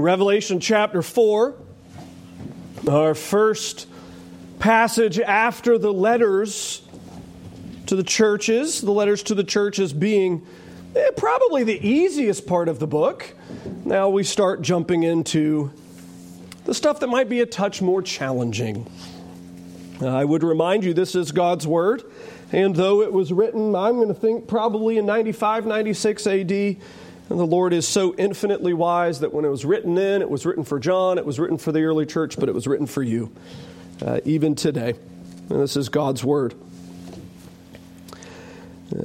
Revelation chapter 4, our first passage after the letters to the churches, the letters to the churches being eh, probably the easiest part of the book. Now we start jumping into the stuff that might be a touch more challenging. I would remind you this is God's Word, and though it was written, I'm going to think probably in 95, 96 AD, and the Lord is so infinitely wise that when it was written in, it was written for John, it was written for the early church, but it was written for you, uh, even today. And this is God's word.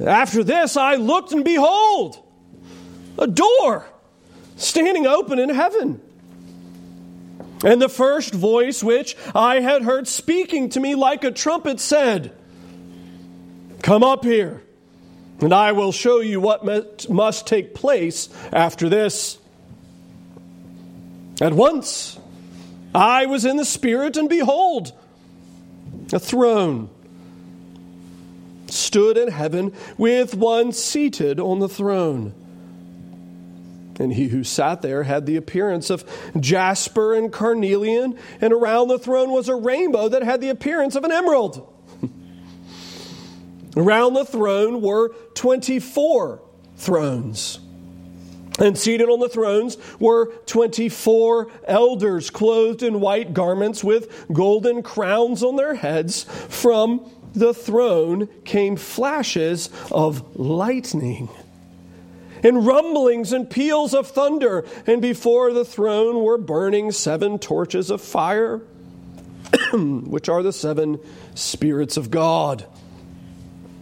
After this, I looked and behold, a door standing open in heaven. And the first voice which I had heard speaking to me like a trumpet said, Come up here and I will show you what must take place after this. At once I was in the Spirit, and behold, a throne stood in heaven with one seated on the throne. And he who sat there had the appearance of jasper and carnelian, and around the throne was a rainbow that had the appearance of an emerald. Around the throne were 24 thrones. And seated on the thrones were 24 elders, clothed in white garments with golden crowns on their heads. From the throne came flashes of lightning and rumblings and peals of thunder. And before the throne were burning seven torches of fire, which are the seven spirits of God.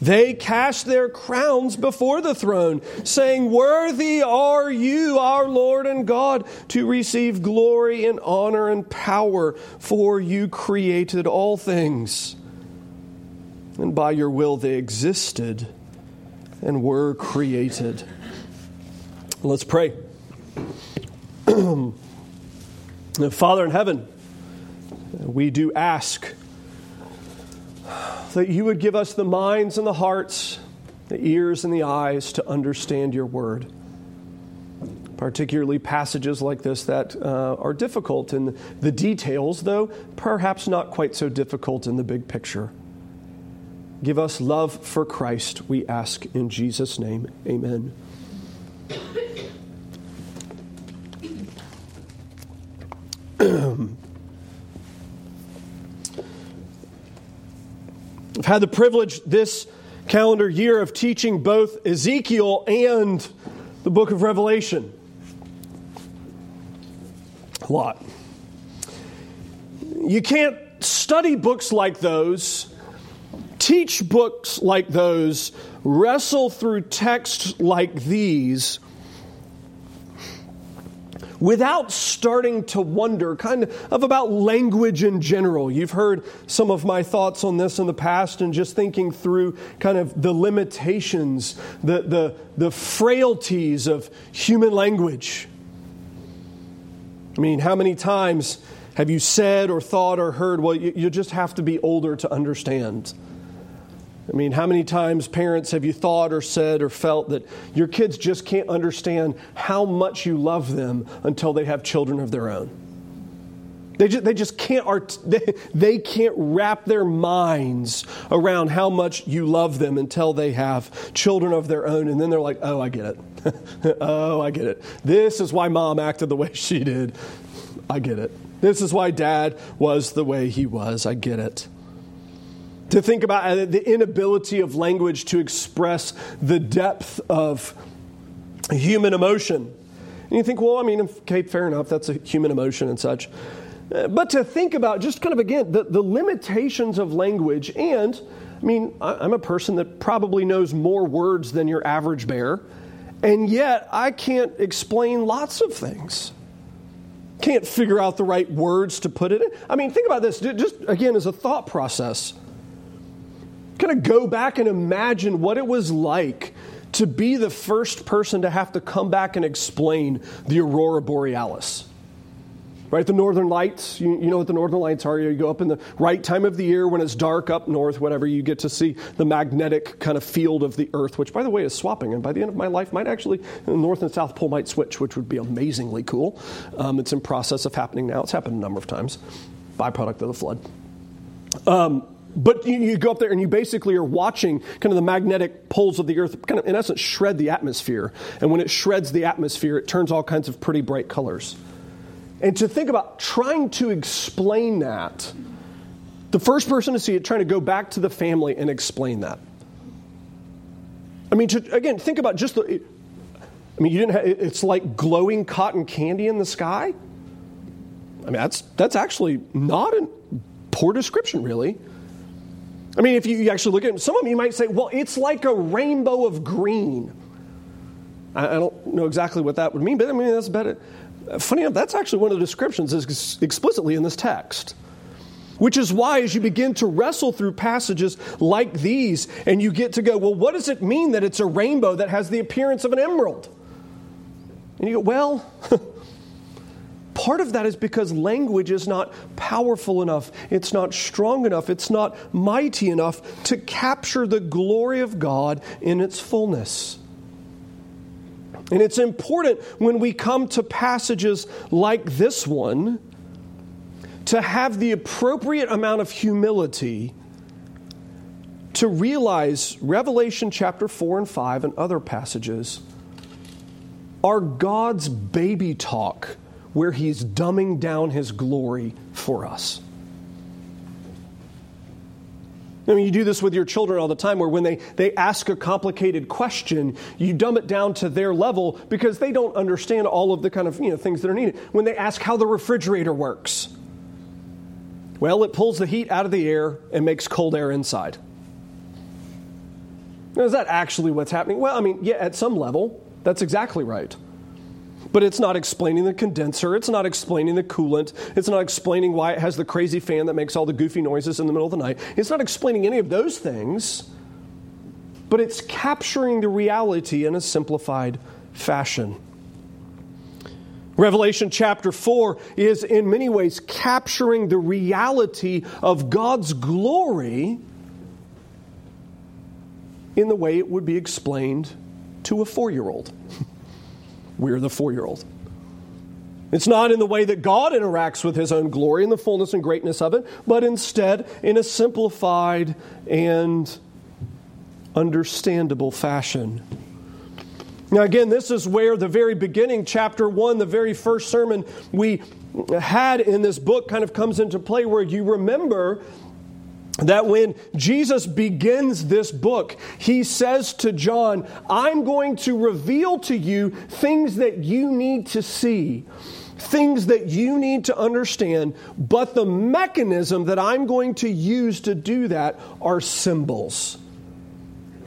They cast their crowns before the throne, saying, Worthy are you, our Lord and God, to receive glory and honor and power, for you created all things. And by your will they existed and were created. Let's pray. Father in heaven, we do ask that you would give us the minds and the hearts, the ears and the eyes to understand your word. Particularly passages like this that uh, are difficult in the details, though perhaps not quite so difficult in the big picture. Give us love for Christ, we ask in Jesus' name. Amen. Had the privilege this calendar year of teaching both Ezekiel and the book of Revelation. A lot. You can't study books like those, teach books like those, wrestle through texts like these without starting to wonder kind of about language in general. You've heard some of my thoughts on this in the past and just thinking through kind of the limitations, the, the, the frailties of human language. I mean, how many times have you said or thought or heard, well, you, you just have to be older to understand? I mean, how many times, parents, have you thought or said or felt that your kids just can't understand how much you love them until they have children of their own? They just, they just can't art, they, they can't wrap their minds around how much you love them until they have children of their own. And then they're like, oh, I get it. oh, I get it. This is why mom acted the way she did. I get it. This is why dad was the way he was. I get it. To think about uh, the inability of language to express the depth of human emotion. And you think, well, I mean, okay, fair enough, that's a human emotion and such. Uh, but to think about just kind of again the, the limitations of language, and I mean, I'm a person that probably knows more words than your average bear, and yet I can't explain lots of things can't figure out the right words to put it in. I mean, think about this, just again as a thought process. Kind of go back and imagine what it was like to be the first person to have to come back and explain the aurora borealis right? The northern lights, you, you, know what the northern lights are. You go up in the right time of the year when it's dark up north, whatever, you get to see the magnetic kind of field of the earth, which, by the way, is swapping. And by the end of my life, might actually, the north and south pole might switch, which would be amazingly cool. Um, it's in process of happening now. It's happened a number of times, byproduct of the flood. Um, but you, you, go up there and you basically are watching kind of the magnetic poles of the earth, kind of in essence, shred the atmosphere. And when it shreds the atmosphere, it turns all kinds of pretty bright colors. And to think about trying to explain that, the first person to see it, trying to go back to the family and explain that. I mean, to, again, think about just the. I mean, you didn't. Have, it's like glowing cotton candy in the sky. I mean, that's that's actually not a poor description, really. I mean, if you actually look at it, some of them you might say, "Well, it's like a rainbow of green." I, I don't know exactly what that would mean, but I mean that's better. Uh, funny enough, that's actually one of the descriptions is explicitly in this text. Which is why, as you begin to wrestle through passages like these, and you get to go, well, what does it mean that it's a rainbow that has the appearance of an emerald? And you go, well, part of that is because language is not powerful enough, it's not strong enough, it's not mighty enough to capture the glory of God in its fullness. And it's important when we come to passages like this one to have the appropriate amount of humility to realize Revelation chapter 4 and 5 and other passages are God's baby talk where He's dumbing down His glory for us. I mean, you do this with your children all the time where when they, they ask a complicated question, you dumb it down to their level because they don't understand all of the kind of you know, things that are needed. When they ask how the refrigerator works, well, it pulls the heat out of the air and makes cold air inside. Now, is that actually what's happening? Well, I mean, yeah, at some level, that's exactly right. But it's not explaining the condenser. It's not explaining the coolant. It's not explaining why it has the crazy fan that makes all the goofy noises in the middle of the night. It's not explaining any of those things. But it's capturing the reality in a simplified fashion. Revelation chapter 4 is in many ways capturing the reality of God's glory in the way it would be explained to a four year old. We're the four year old. It's not in the way that God interacts with his own glory and the fullness and greatness of it, but instead in a simplified and understandable fashion. Now, again, this is where the very beginning, chapter one, the very first sermon we had in this book kind of comes into play, where you remember that when Jesus begins this book, he says to John, I'm going to reveal to you things that you need to see, things that you need to understand, but the mechanism that I'm going to use to do that are symbols.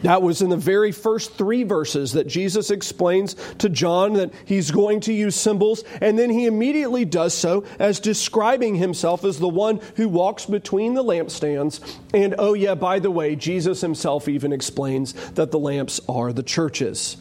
That was in the very first three verses that Jesus explains to John that he's going to use symbols, and then he immediately does so as describing himself as the one who walks between the lampstands. And oh, yeah, by the way, Jesus himself even explains that the lamps are the churches.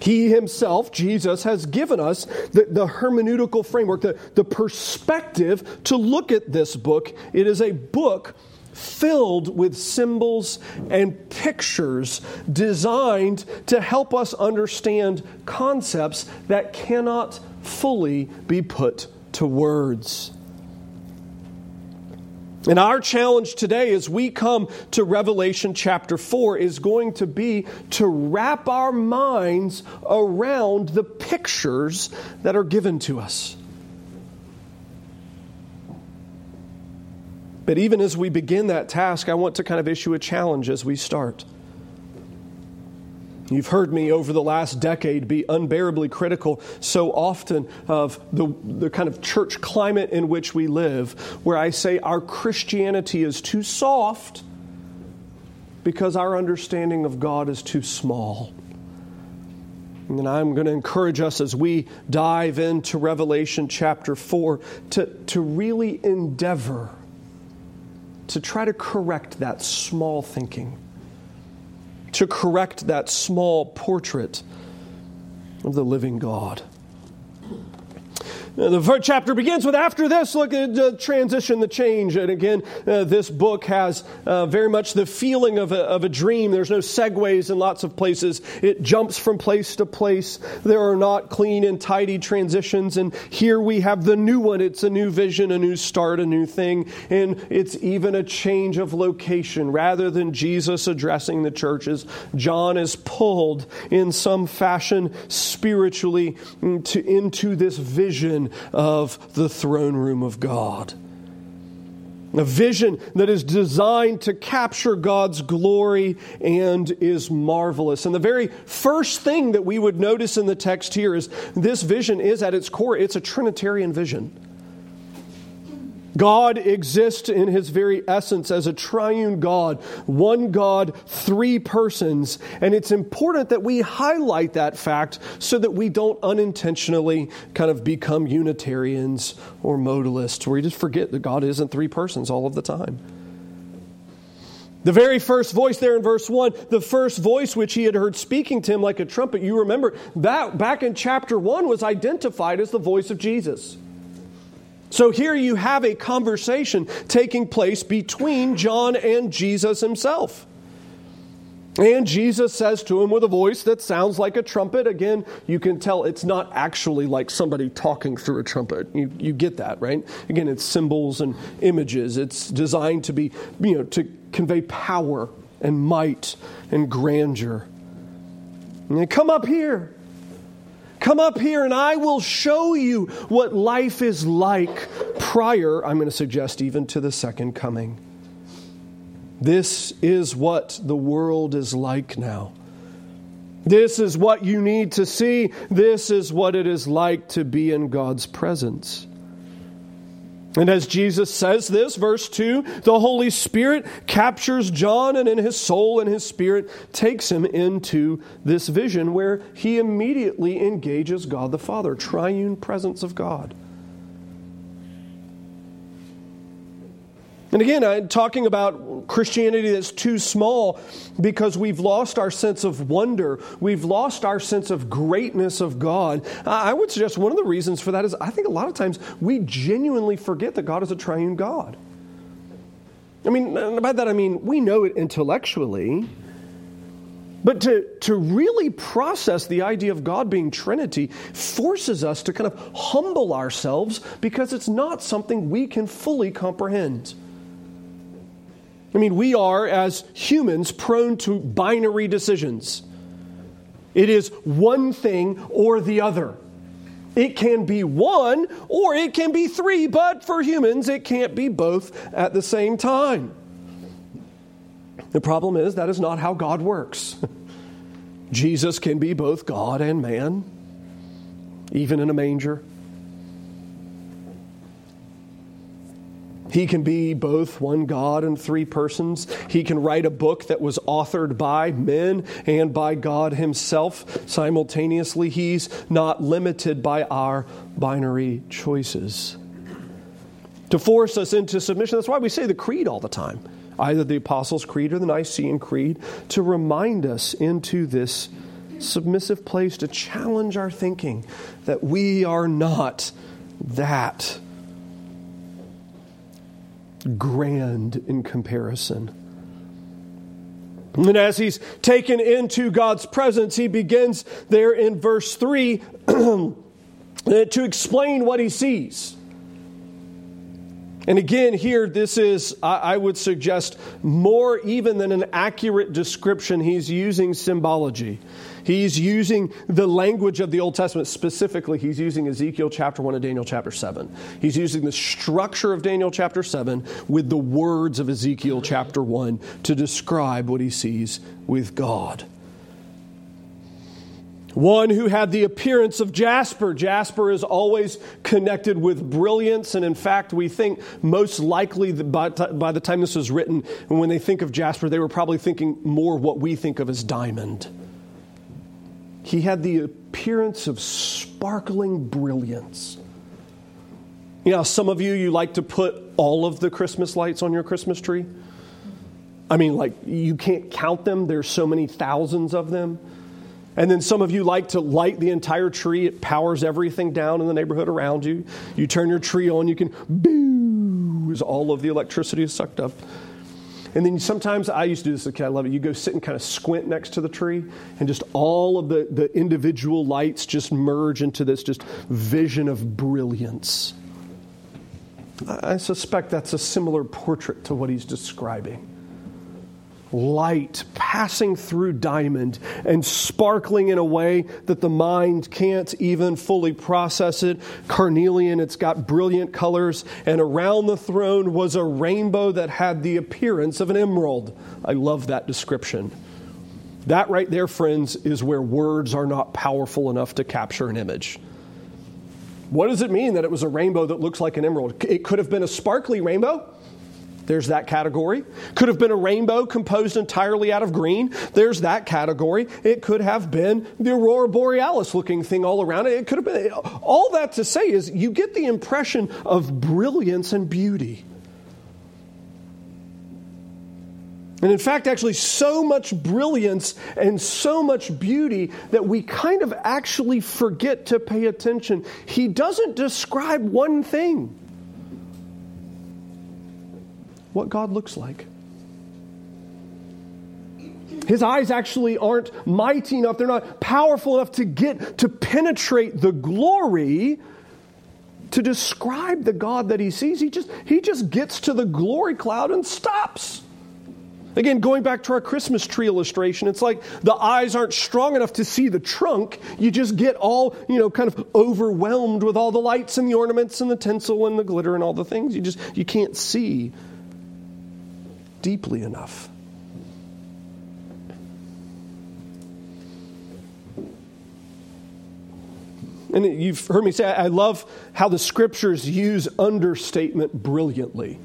He himself, Jesus, has given us the, the, hermeneutical framework, the, the perspective to look at this book. It is a book filled with symbols and pictures designed to help us understand concepts that cannot fully be put to words. And our challenge today as we come to Revelation chapter 4 is going to be to wrap our minds around the pictures that are given to us. But even as we begin that task, I want to kind of issue a challenge as we start. You've heard me over the last decade be unbearably critical so often of the, the kind of church climate in which we live, where I say our Christianity is too soft because our understanding of God is too small. And I'm going to encourage us as we dive into Revelation chapter 4 to, to really endeavor to try to correct that small thinking, to correct that small portrait of the living God. The first chapter begins with after this, look at the transition, the change. And again, uh, this book has uh, very much the feeling of a, of a dream. There's no segues in lots of places. It jumps from place to place. There are not clean and tidy transitions. And here we have the new one. It's a new vision, a new start, a new thing. And it's even a change of location. Rather than Jesus addressing the churches, John is pulled in some fashion spiritually to, into this vision vision of the throne room of God. A vision that is designed to capture God's glory and is marvelous. And the very first thing that we would notice in the text here is this vision is at its core, it's a Trinitarian vision. God exists in his very essence as a triune God, one God, three persons. And it's important that we highlight that fact so that we don't unintentionally kind of become Unitarians or modalists, where you just forget that God isn't three persons all of the time. The very first voice there in verse 1, the first voice which he had heard speaking to him like a trumpet, you remember that back in chapter 1 was identified as the voice of Jesus. So here you have a conversation taking place between John and Jesus himself. And Jesus says to him with a voice that sounds like a trumpet. Again, you can tell it's not actually like somebody talking through a trumpet. You, you get that, right? Again, it's symbols and images. It's designed to be, you know, to convey power and might and grandeur. And come up here. Come up here and I will show you what life is like prior, I'm going to suggest, even to the second coming. This is what the world is like now. This is what you need to see. This is what it is like to be in God's presence. And as Jesus says this, verse 2, the Holy Spirit captures John and in his soul and his spirit takes him into this vision where he immediately engages God the Father, triune presence of God. And again, I'm talking about Christianity that's too small because we've lost our sense of wonder. We've lost our sense of greatness of God. I would suggest one of the reasons for that is I think a lot of times we genuinely forget that God is a triune God. I mean, by that I mean we know it intellectually, but to, to really process the idea of God being Trinity forces us to kind of humble ourselves because it's not something we can fully comprehend. I mean, we are, as humans, prone to binary decisions. It is one thing or the other. It can be one or it can be three, but for humans, it can't be both at the same time. The problem is that is not how God works. Jesus can be both God and man, even in a manger. He can be both one God and three persons. He can write a book that was authored by men and by God Himself simultaneously. He's not limited by our binary choices. To force us into submission, that's why we say the creed all the time either the Apostles' Creed or the Nicene Creed, to remind us into this submissive place, to challenge our thinking that we are not that grand in comparison. And as he's taken into God's presence, he begins there in verse 3 to explain what he sees. And again, here, this is, I would suggest, more even than an accurate description. He's using symbology. He's using the language of the Old Testament. Specifically, he's using Ezekiel chapter 1 and Daniel chapter 7. He's using the structure of Daniel chapter 7 with the words of Ezekiel chapter 1 to describe what he sees with God. One who had the appearance of jasper. Jasper is always connected with brilliance, and in fact, we think most likely by, by the time this was written, when they think of jasper, they were probably thinking more what we think of as diamond. He had the appearance of sparkling brilliance. You know, some of you, you like to put all of the Christmas lights on your Christmas tree. I mean, like, you can't count them, there's so many thousands of them. And then some of you like to light the entire tree. It powers everything down in the neighborhood around you. You turn your tree on, you can boo all of the electricity is sucked up. And then sometimes I used to do this okay, I love it. You go sit and kind of squint next to the tree, and just all of the, the individual lights just merge into this just vision of brilliance. I suspect that's a similar portrait to what he's describing light passing through diamond and sparkling in a way that the mind can't even fully process it. Carnelian, it's got brilliant colors, and around the throne was a rainbow that had the appearance of an emerald. I love that description. That right there, friends, is where words are not powerful enough to capture an image. What does it mean that it was a rainbow that looks like an emerald? It could have been a sparkly rainbow. There's that category. Could have been a rainbow composed entirely out of green. There's that category. It could have been the aurora borealis looking thing all around it. It could have been. All that to say is you get the impression of brilliance and beauty. And in fact, actually, so much brilliance and so much beauty that we kind of actually forget to pay attention. He doesn't describe one thing what God looks like. His eyes actually aren't mighty enough, they're not powerful enough to get to penetrate the glory to describe the God that he sees. He just he just gets to the glory cloud and stops. Again, going back to our Christmas tree illustration, it's like the eyes aren't strong enough to see the trunk. You just get all, you know, kind of overwhelmed with all the lights and the ornaments and the tinsel and the glitter and all the things. You just you can't see deeply enough. And you've heard me say, I love how the scriptures use understatement brilliantly.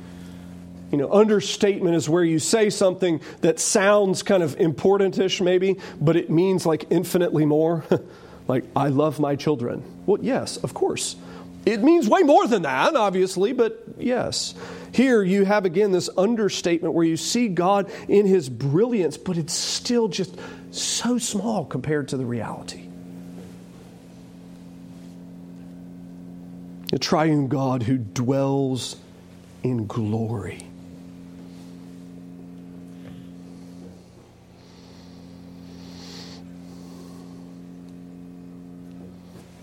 You know, understatement is where you say something that sounds kind of importantish, maybe, but it means like infinitely more. like, I love my children. Well, yes, of course. It means way more than that, obviously, but yes. Here you have again this understatement where you see God in his brilliance, but it's still just so small compared to the reality. The triune God who dwells in glory.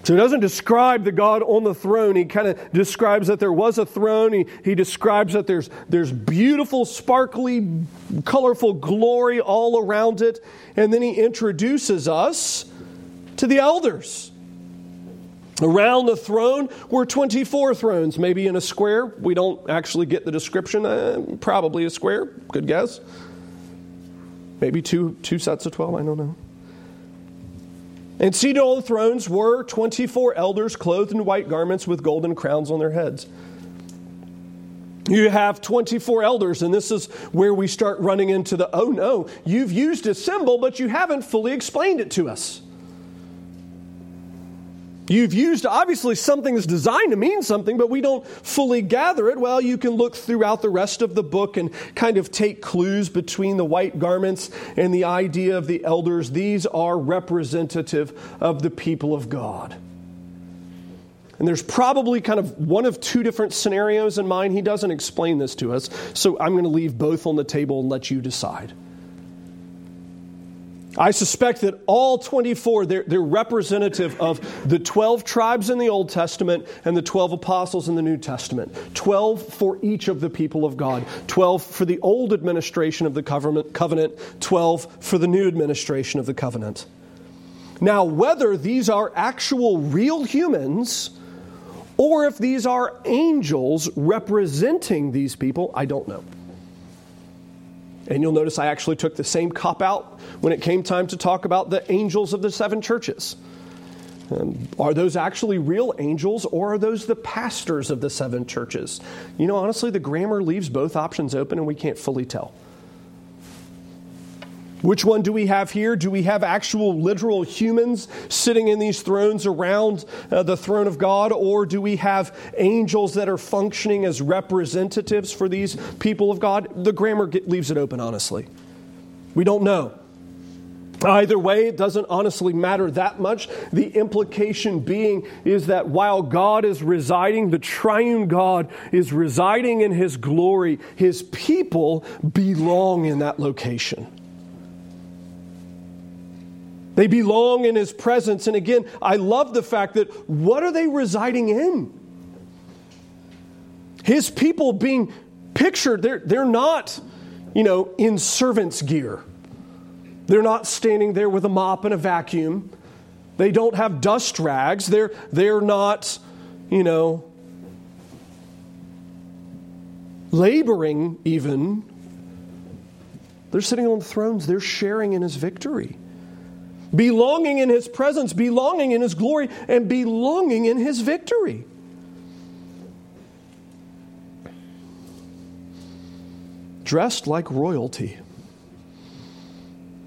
So he doesn't describe the God on the throne. He kind of describes that there was a throne. He, he describes that there's, there's beautiful, sparkly, colorful glory all around it. And then he introduces us to the elders. Around the throne were 24 thrones, maybe in a square. We don't actually get the description. Uh, probably a square, good guess. Maybe two, two sets of 12, I don't know. And seated on the thrones were 24 elders clothed in white garments with golden crowns on their heads. You have 24 elders, and this is where we start running into the oh no, you've used a symbol, but you haven't fully explained it to us. You've used obviously something that's designed to mean something, but we don't fully gather it. Well, you can look throughout the rest of the book and kind of take clues between the white garments and the idea of the elders. These are representative of the people of God. And there's probably kind of one of two different scenarios in mind. He doesn't explain this to us, so I'm going to leave both on the table and let you decide. I suspect that all 24, they're, they're, representative of the 12 tribes in the Old Testament and the 12 apostles in the New Testament. 12 for each of the people of God. 12 for the old administration of the covenant, 12 for the new administration of the covenant. Now, whether these are actual real humans or if these are angels representing these people, I don't know. And you'll notice I actually took the same cop out when it came time to talk about the angels of the seven churches. Um, are those actually real angels or are those the pastors of the seven churches? You know, honestly, the grammar leaves both options open and we can't fully tell. Which one do we have here? Do we have actual literal humans sitting in these thrones around uh, the throne of God, or do we have angels that are functioning as representatives for these people of God? The grammar leaves it open, honestly. We don't know. Either way, it doesn't honestly matter that much. The implication being is that while God is residing, the triune God is residing in his glory, his people belong in that location. They belong in his presence. And again, I love the fact that what are they residing in? His people being pictured, they're, they're not, you know, in servant's gear. They're not standing there with a mop and a vacuum. They don't have dust rags. They're, they're not, you know, laboring even. They're sitting on thrones. They're sharing in his victory belonging in his presence, belonging in his glory, and belonging in his victory. Dressed like royalty.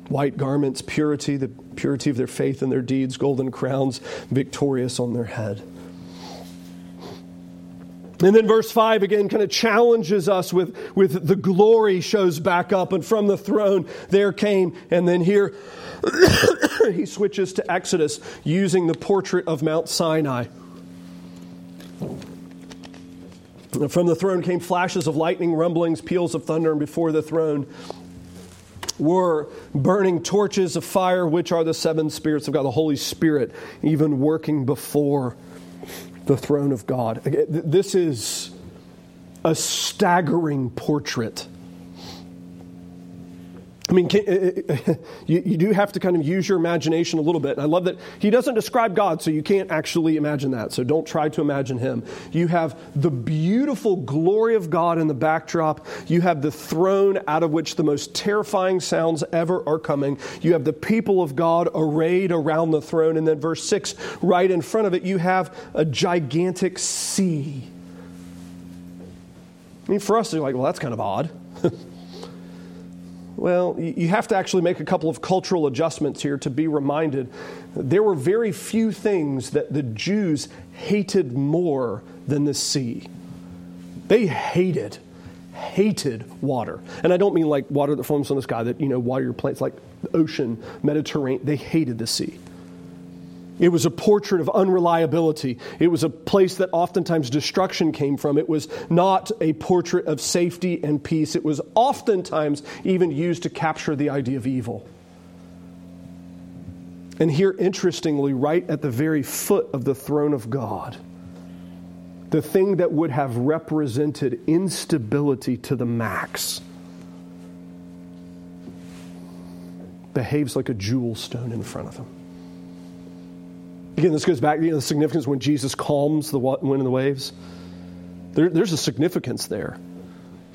White garments, purity, the purity of their faith and their deeds, golden crowns, victorious on their head. And then verse 5 again kind of challenges us with, with the glory shows back up, and from the throne there came, and then here he switches to Exodus using the portrait of Mount Sinai. From the throne came flashes of lightning, rumblings, peals of thunder, and before the throne were burning torches of fire, which are the seven spirits of God, the Holy Spirit, even working before the throne of God. This is a staggering portrait I mean, you, you, do have to kind of use your imagination a little bit. And I love that he doesn't describe God, so you can't actually imagine that. So don't try to imagine him. You have the beautiful glory of God in the backdrop. You have the throne out of which the most terrifying sounds ever are coming. You have the people of God arrayed around the throne. And then, verse 6, right in front of it, you have a gigantic sea. I mean, for us, they're like, well, that's kind of odd. Well, you have to actually make a couple of cultural adjustments here to be reminded. There were very few things that the Jews hated more than the sea. They hated, hated water. And I don't mean like water that forms from the sky, that, you know, water your plants, like ocean, Mediterranean. They hated the sea. It was a portrait of unreliability. It was a place that oftentimes destruction came from. It was not a portrait of safety and peace. It was oftentimes even used to capture the idea of evil. And here, interestingly, right at the very foot of the throne of God, the thing that would have represented instability to the max behaves like a jewel stone in front of him. Again, this goes back to you know, the significance when Jesus calms the wind and the waves. There, there's a significance there.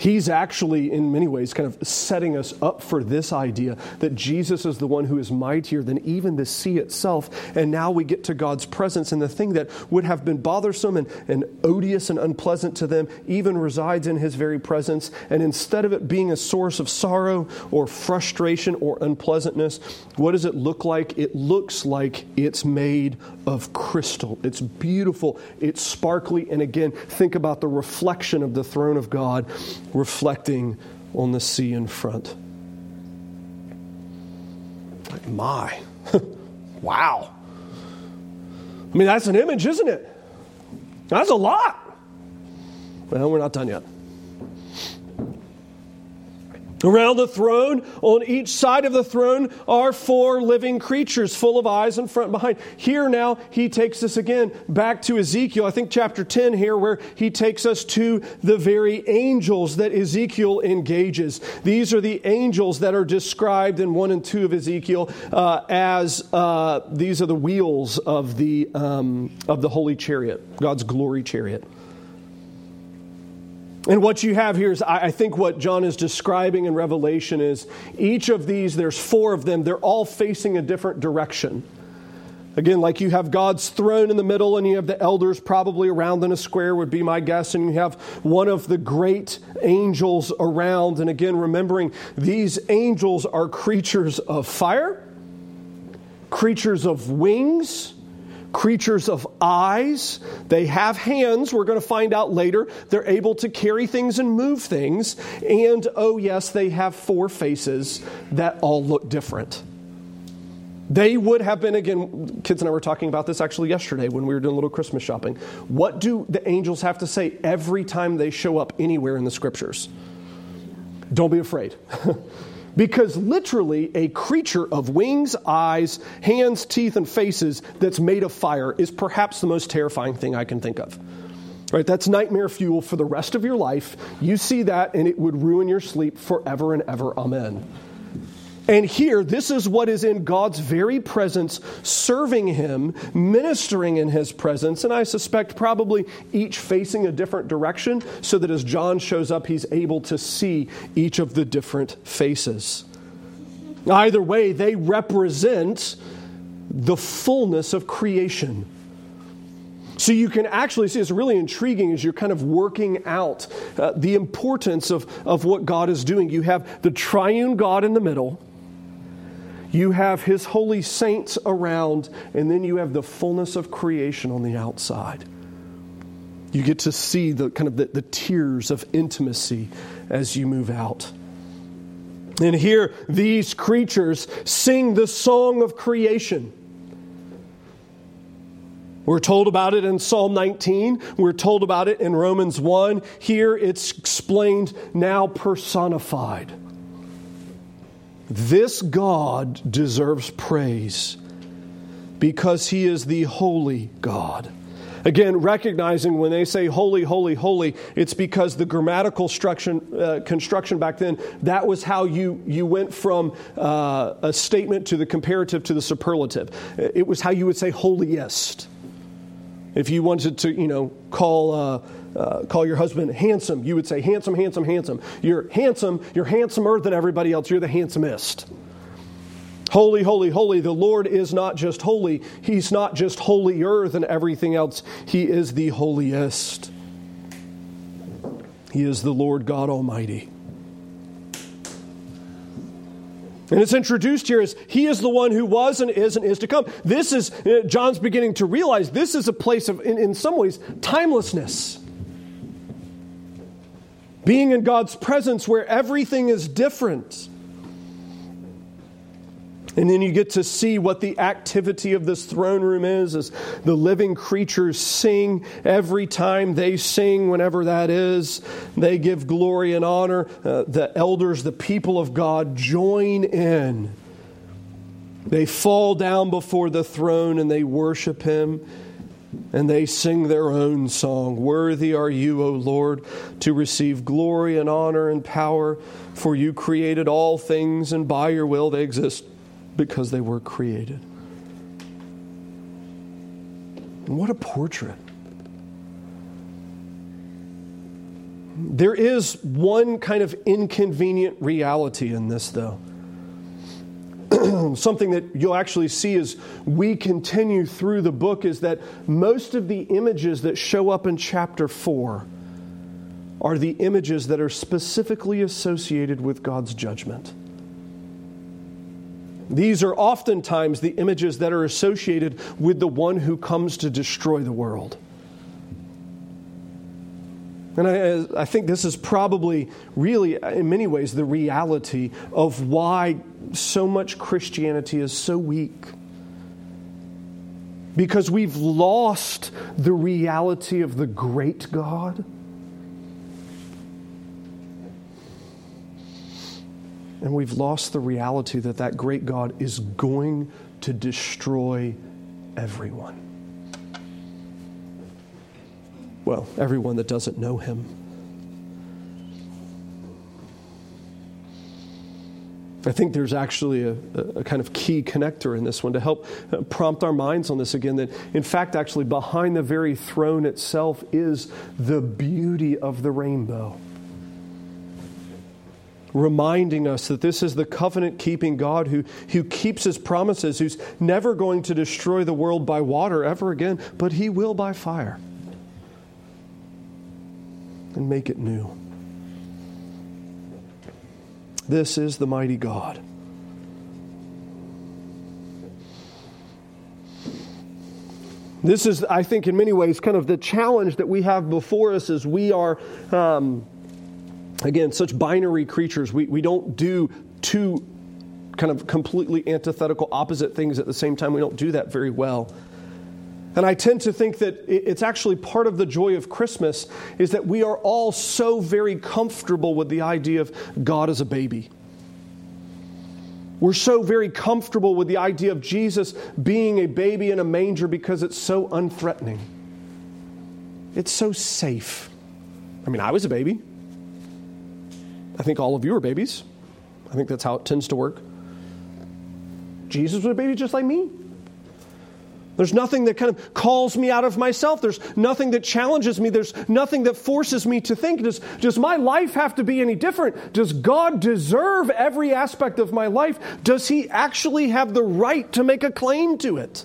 He's actually, in many ways, kind of setting us up for this idea that Jesus is the one who is mightier than even the sea itself. And now we get to God's presence, and the thing that would have been bothersome and, and odious and unpleasant to them even resides in his very presence. And instead of it being a source of sorrow or frustration or unpleasantness, what does it look like? It looks like it's made of crystal. It's beautiful, it's sparkly. And again, think about the reflection of the throne of God reflecting on the sea in front. My, wow. I mean, that's an image, isn't it? That's a lot. Well, we're not done yet. Around the throne, on each side of the throne, are four living creatures full of eyes in front and behind. Here now, he takes us again back to Ezekiel, I think chapter 10 here, where he takes us to the very angels that Ezekiel engages. These are the angels that are described in 1 and 2 of Ezekiel uh, as uh, these are the wheels of the, um, of the holy chariot, God's glory chariot. And what you have here is, I think, what John is describing in Revelation is each of these, there's four of them, they're all facing a different direction. Again, like you have God's throne in the middle, and you have the elders probably around in a square, would be my guess, and you have one of the great angels around. And again, remembering these angels are creatures of fire, creatures of wings, creatures of eyes. They have hands, we're going to find out later. They're able to carry things and move things. And oh, yes, they have four faces that all look different. They would have been, again, kids and I were talking about this actually yesterday when we were doing a little Christmas shopping. What do the angels have to say every time they show up anywhere in the scriptures? Don't be afraid. Because literally, a creature of wings, eyes, hands, teeth, and faces that's made of fire is perhaps the most terrifying thing I can think of. Right? That's nightmare fuel for the rest of your life. You see that, and it would ruin your sleep forever and ever. Amen. And here, this is what is in God's very presence, serving Him, ministering in His presence, and I suspect probably each facing a different direction, so that as John shows up, he's able to see each of the different faces. Either way, they represent the fullness of creation. So you can actually see it's really intriguing as you're kind of working out uh, the importance of, of what God is doing. You have the triune God in the middle you have his holy saints around, and then you have the fullness of creation on the outside. You get to see the kind of the, the tiers of intimacy as you move out. And here, these creatures sing the song of creation. We're told about it in Psalm 19. We're told about it in Romans 1. Here it's explained now personified. This God deserves praise because he is the holy God. Again, recognizing when they say holy, holy, holy, it's because the grammatical uh, construction back then, that was how you, you went from uh, a statement to the comparative to the superlative. It was how you would say holiest. If you wanted to, you know, call. Uh, uh, call your husband handsome, you would say handsome, handsome, handsome. You're handsome, you're handsomer than everybody else, you're the handsomest. Holy, holy, holy. The Lord is not just holy, He's not just holier than everything else, He is the holiest. He is the Lord God Almighty. And it's introduced here as He is the one who was and is and is to come. This is, uh, John's beginning to realize this is a place of, in, in some ways, timelessness. Being in God's presence where everything is different. And then you get to see what the activity of this throne room is as the living creatures sing every time they sing, whenever that is. They give glory and honor. Uh, the elders, the people of God, join in. They fall down before the throne and they worship Him and they sing their own song Worthy are you, O Lord, to receive glory and honor and power, for you created all things, and by your will they exist because they were created. And what a portrait. There is one kind of inconvenient reality in this, though. something that you'll actually see as we continue through the book is that most of the images that show up in chapter 4 are the images that are specifically associated with God's judgment. These are oftentimes the images that are associated with the one who comes to destroy the world. And I, I, think this is probably really, in many ways, the reality of why so much Christianity is so weak. Because we've lost the reality of the great God. And we've lost the reality that that great God is going to destroy everyone. Well, everyone that doesn't know him. I think there's actually a, a, kind of key connector in this one to help uh, prompt our minds on this again. That, in fact, actually, behind the very throne itself is the beauty of the rainbow reminding us that this is the covenant keeping God who, who keeps his promises, who's never going to destroy the world by water ever again, but he will by fire and make it new. This is the mighty God. This is, I think, in many ways, kind of the challenge that we have before us as we are. Um, again, such binary creatures. We, we don't do two kind of completely antithetical, opposite things at the same time. We don't do that very well. And I tend to think that it's actually part of the joy of Christmas is that we are all so very comfortable with the idea of God as a baby. We're so very comfortable with the idea of Jesus being a baby in a manger because it's so unthreatening. It's so safe. I mean, I was a baby. I think all of you are babies. I think that's how it tends to work. Jesus was a baby just like me. There's nothing that kind of calls me out of myself. There's nothing that challenges me. There's nothing that forces me to think. Does, does my life have to be any different? Does God deserve every aspect of my life? Does He actually have the right to make a claim to it?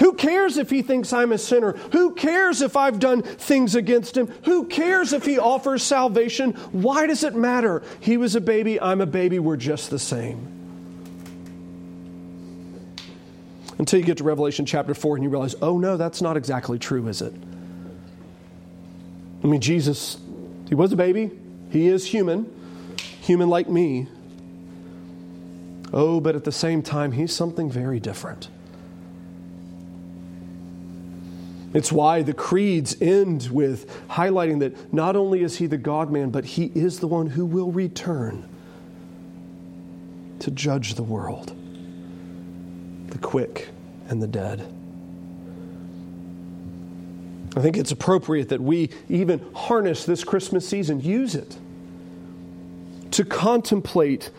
Who cares if he thinks I'm a sinner? Who cares if I've done things against him? Who cares if he offers salvation? Why does it matter? He was a baby, I'm a baby, we're just the same. Until you get to Revelation chapter 4 and you realize, oh no, that's not exactly true, is it? I mean, Jesus, he was a baby, he is human, human like me. Oh, but at the same time, he's something very different. It's why the creeds end with highlighting that not only is he the God man, but he is the one who will return to judge the world, the quick and the dead. I think it's appropriate that we even harness this Christmas season, use it to contemplate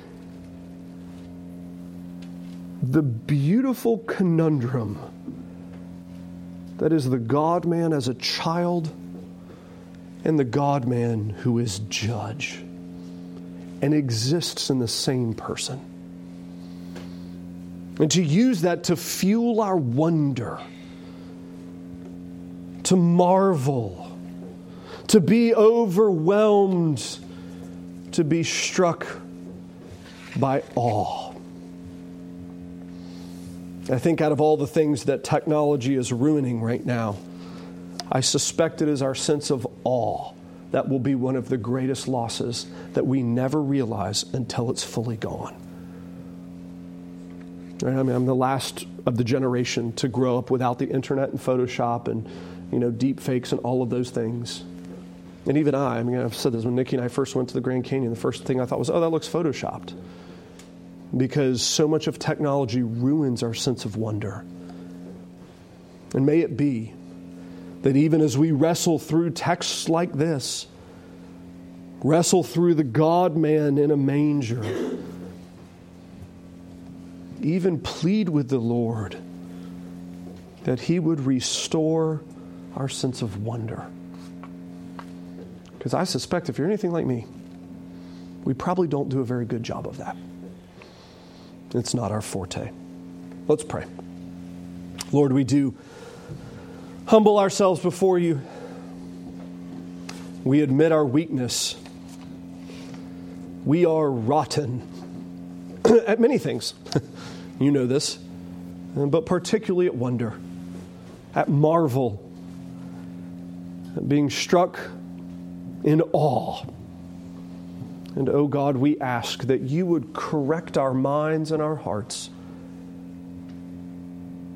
the beautiful conundrum that is the God man as a child and the God man who is judge and exists in the same person. And to use that to fuel our wonder, to marvel, to be overwhelmed, to be struck by awe. I think out of all the things that technology is ruining right now, I suspect it is our sense of awe that will be one of the greatest losses that we never realize until it's fully gone. Right? I mean, I'm the last of the generation to grow up without the internet and Photoshop and you know deep fakes and all of those things. And even I, I mean, I've said this when Nikki and I first went to the Grand Canyon. The first thing I thought was, "Oh, that looks photoshopped." because so much of technology ruins our sense of wonder. And may it be that even as we wrestle through texts like this, wrestle through the God man in a manger, even plead with the Lord that He would restore our sense of wonder. Because I suspect if you're anything like me, we probably don't do a very good job of that. It's not our forte. Let's pray. Lord, we do humble ourselves before you. We admit our weakness. We are rotten at many things. you know this. But particularly at wonder, at marvel, at being struck in awe and oh God, we ask that you would correct our minds and our hearts.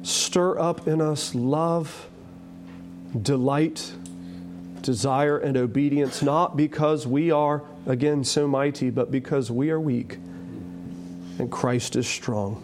Stir up in us love, delight, desire and obedience, not because we are, again, so mighty, but because we are weak and Christ is strong.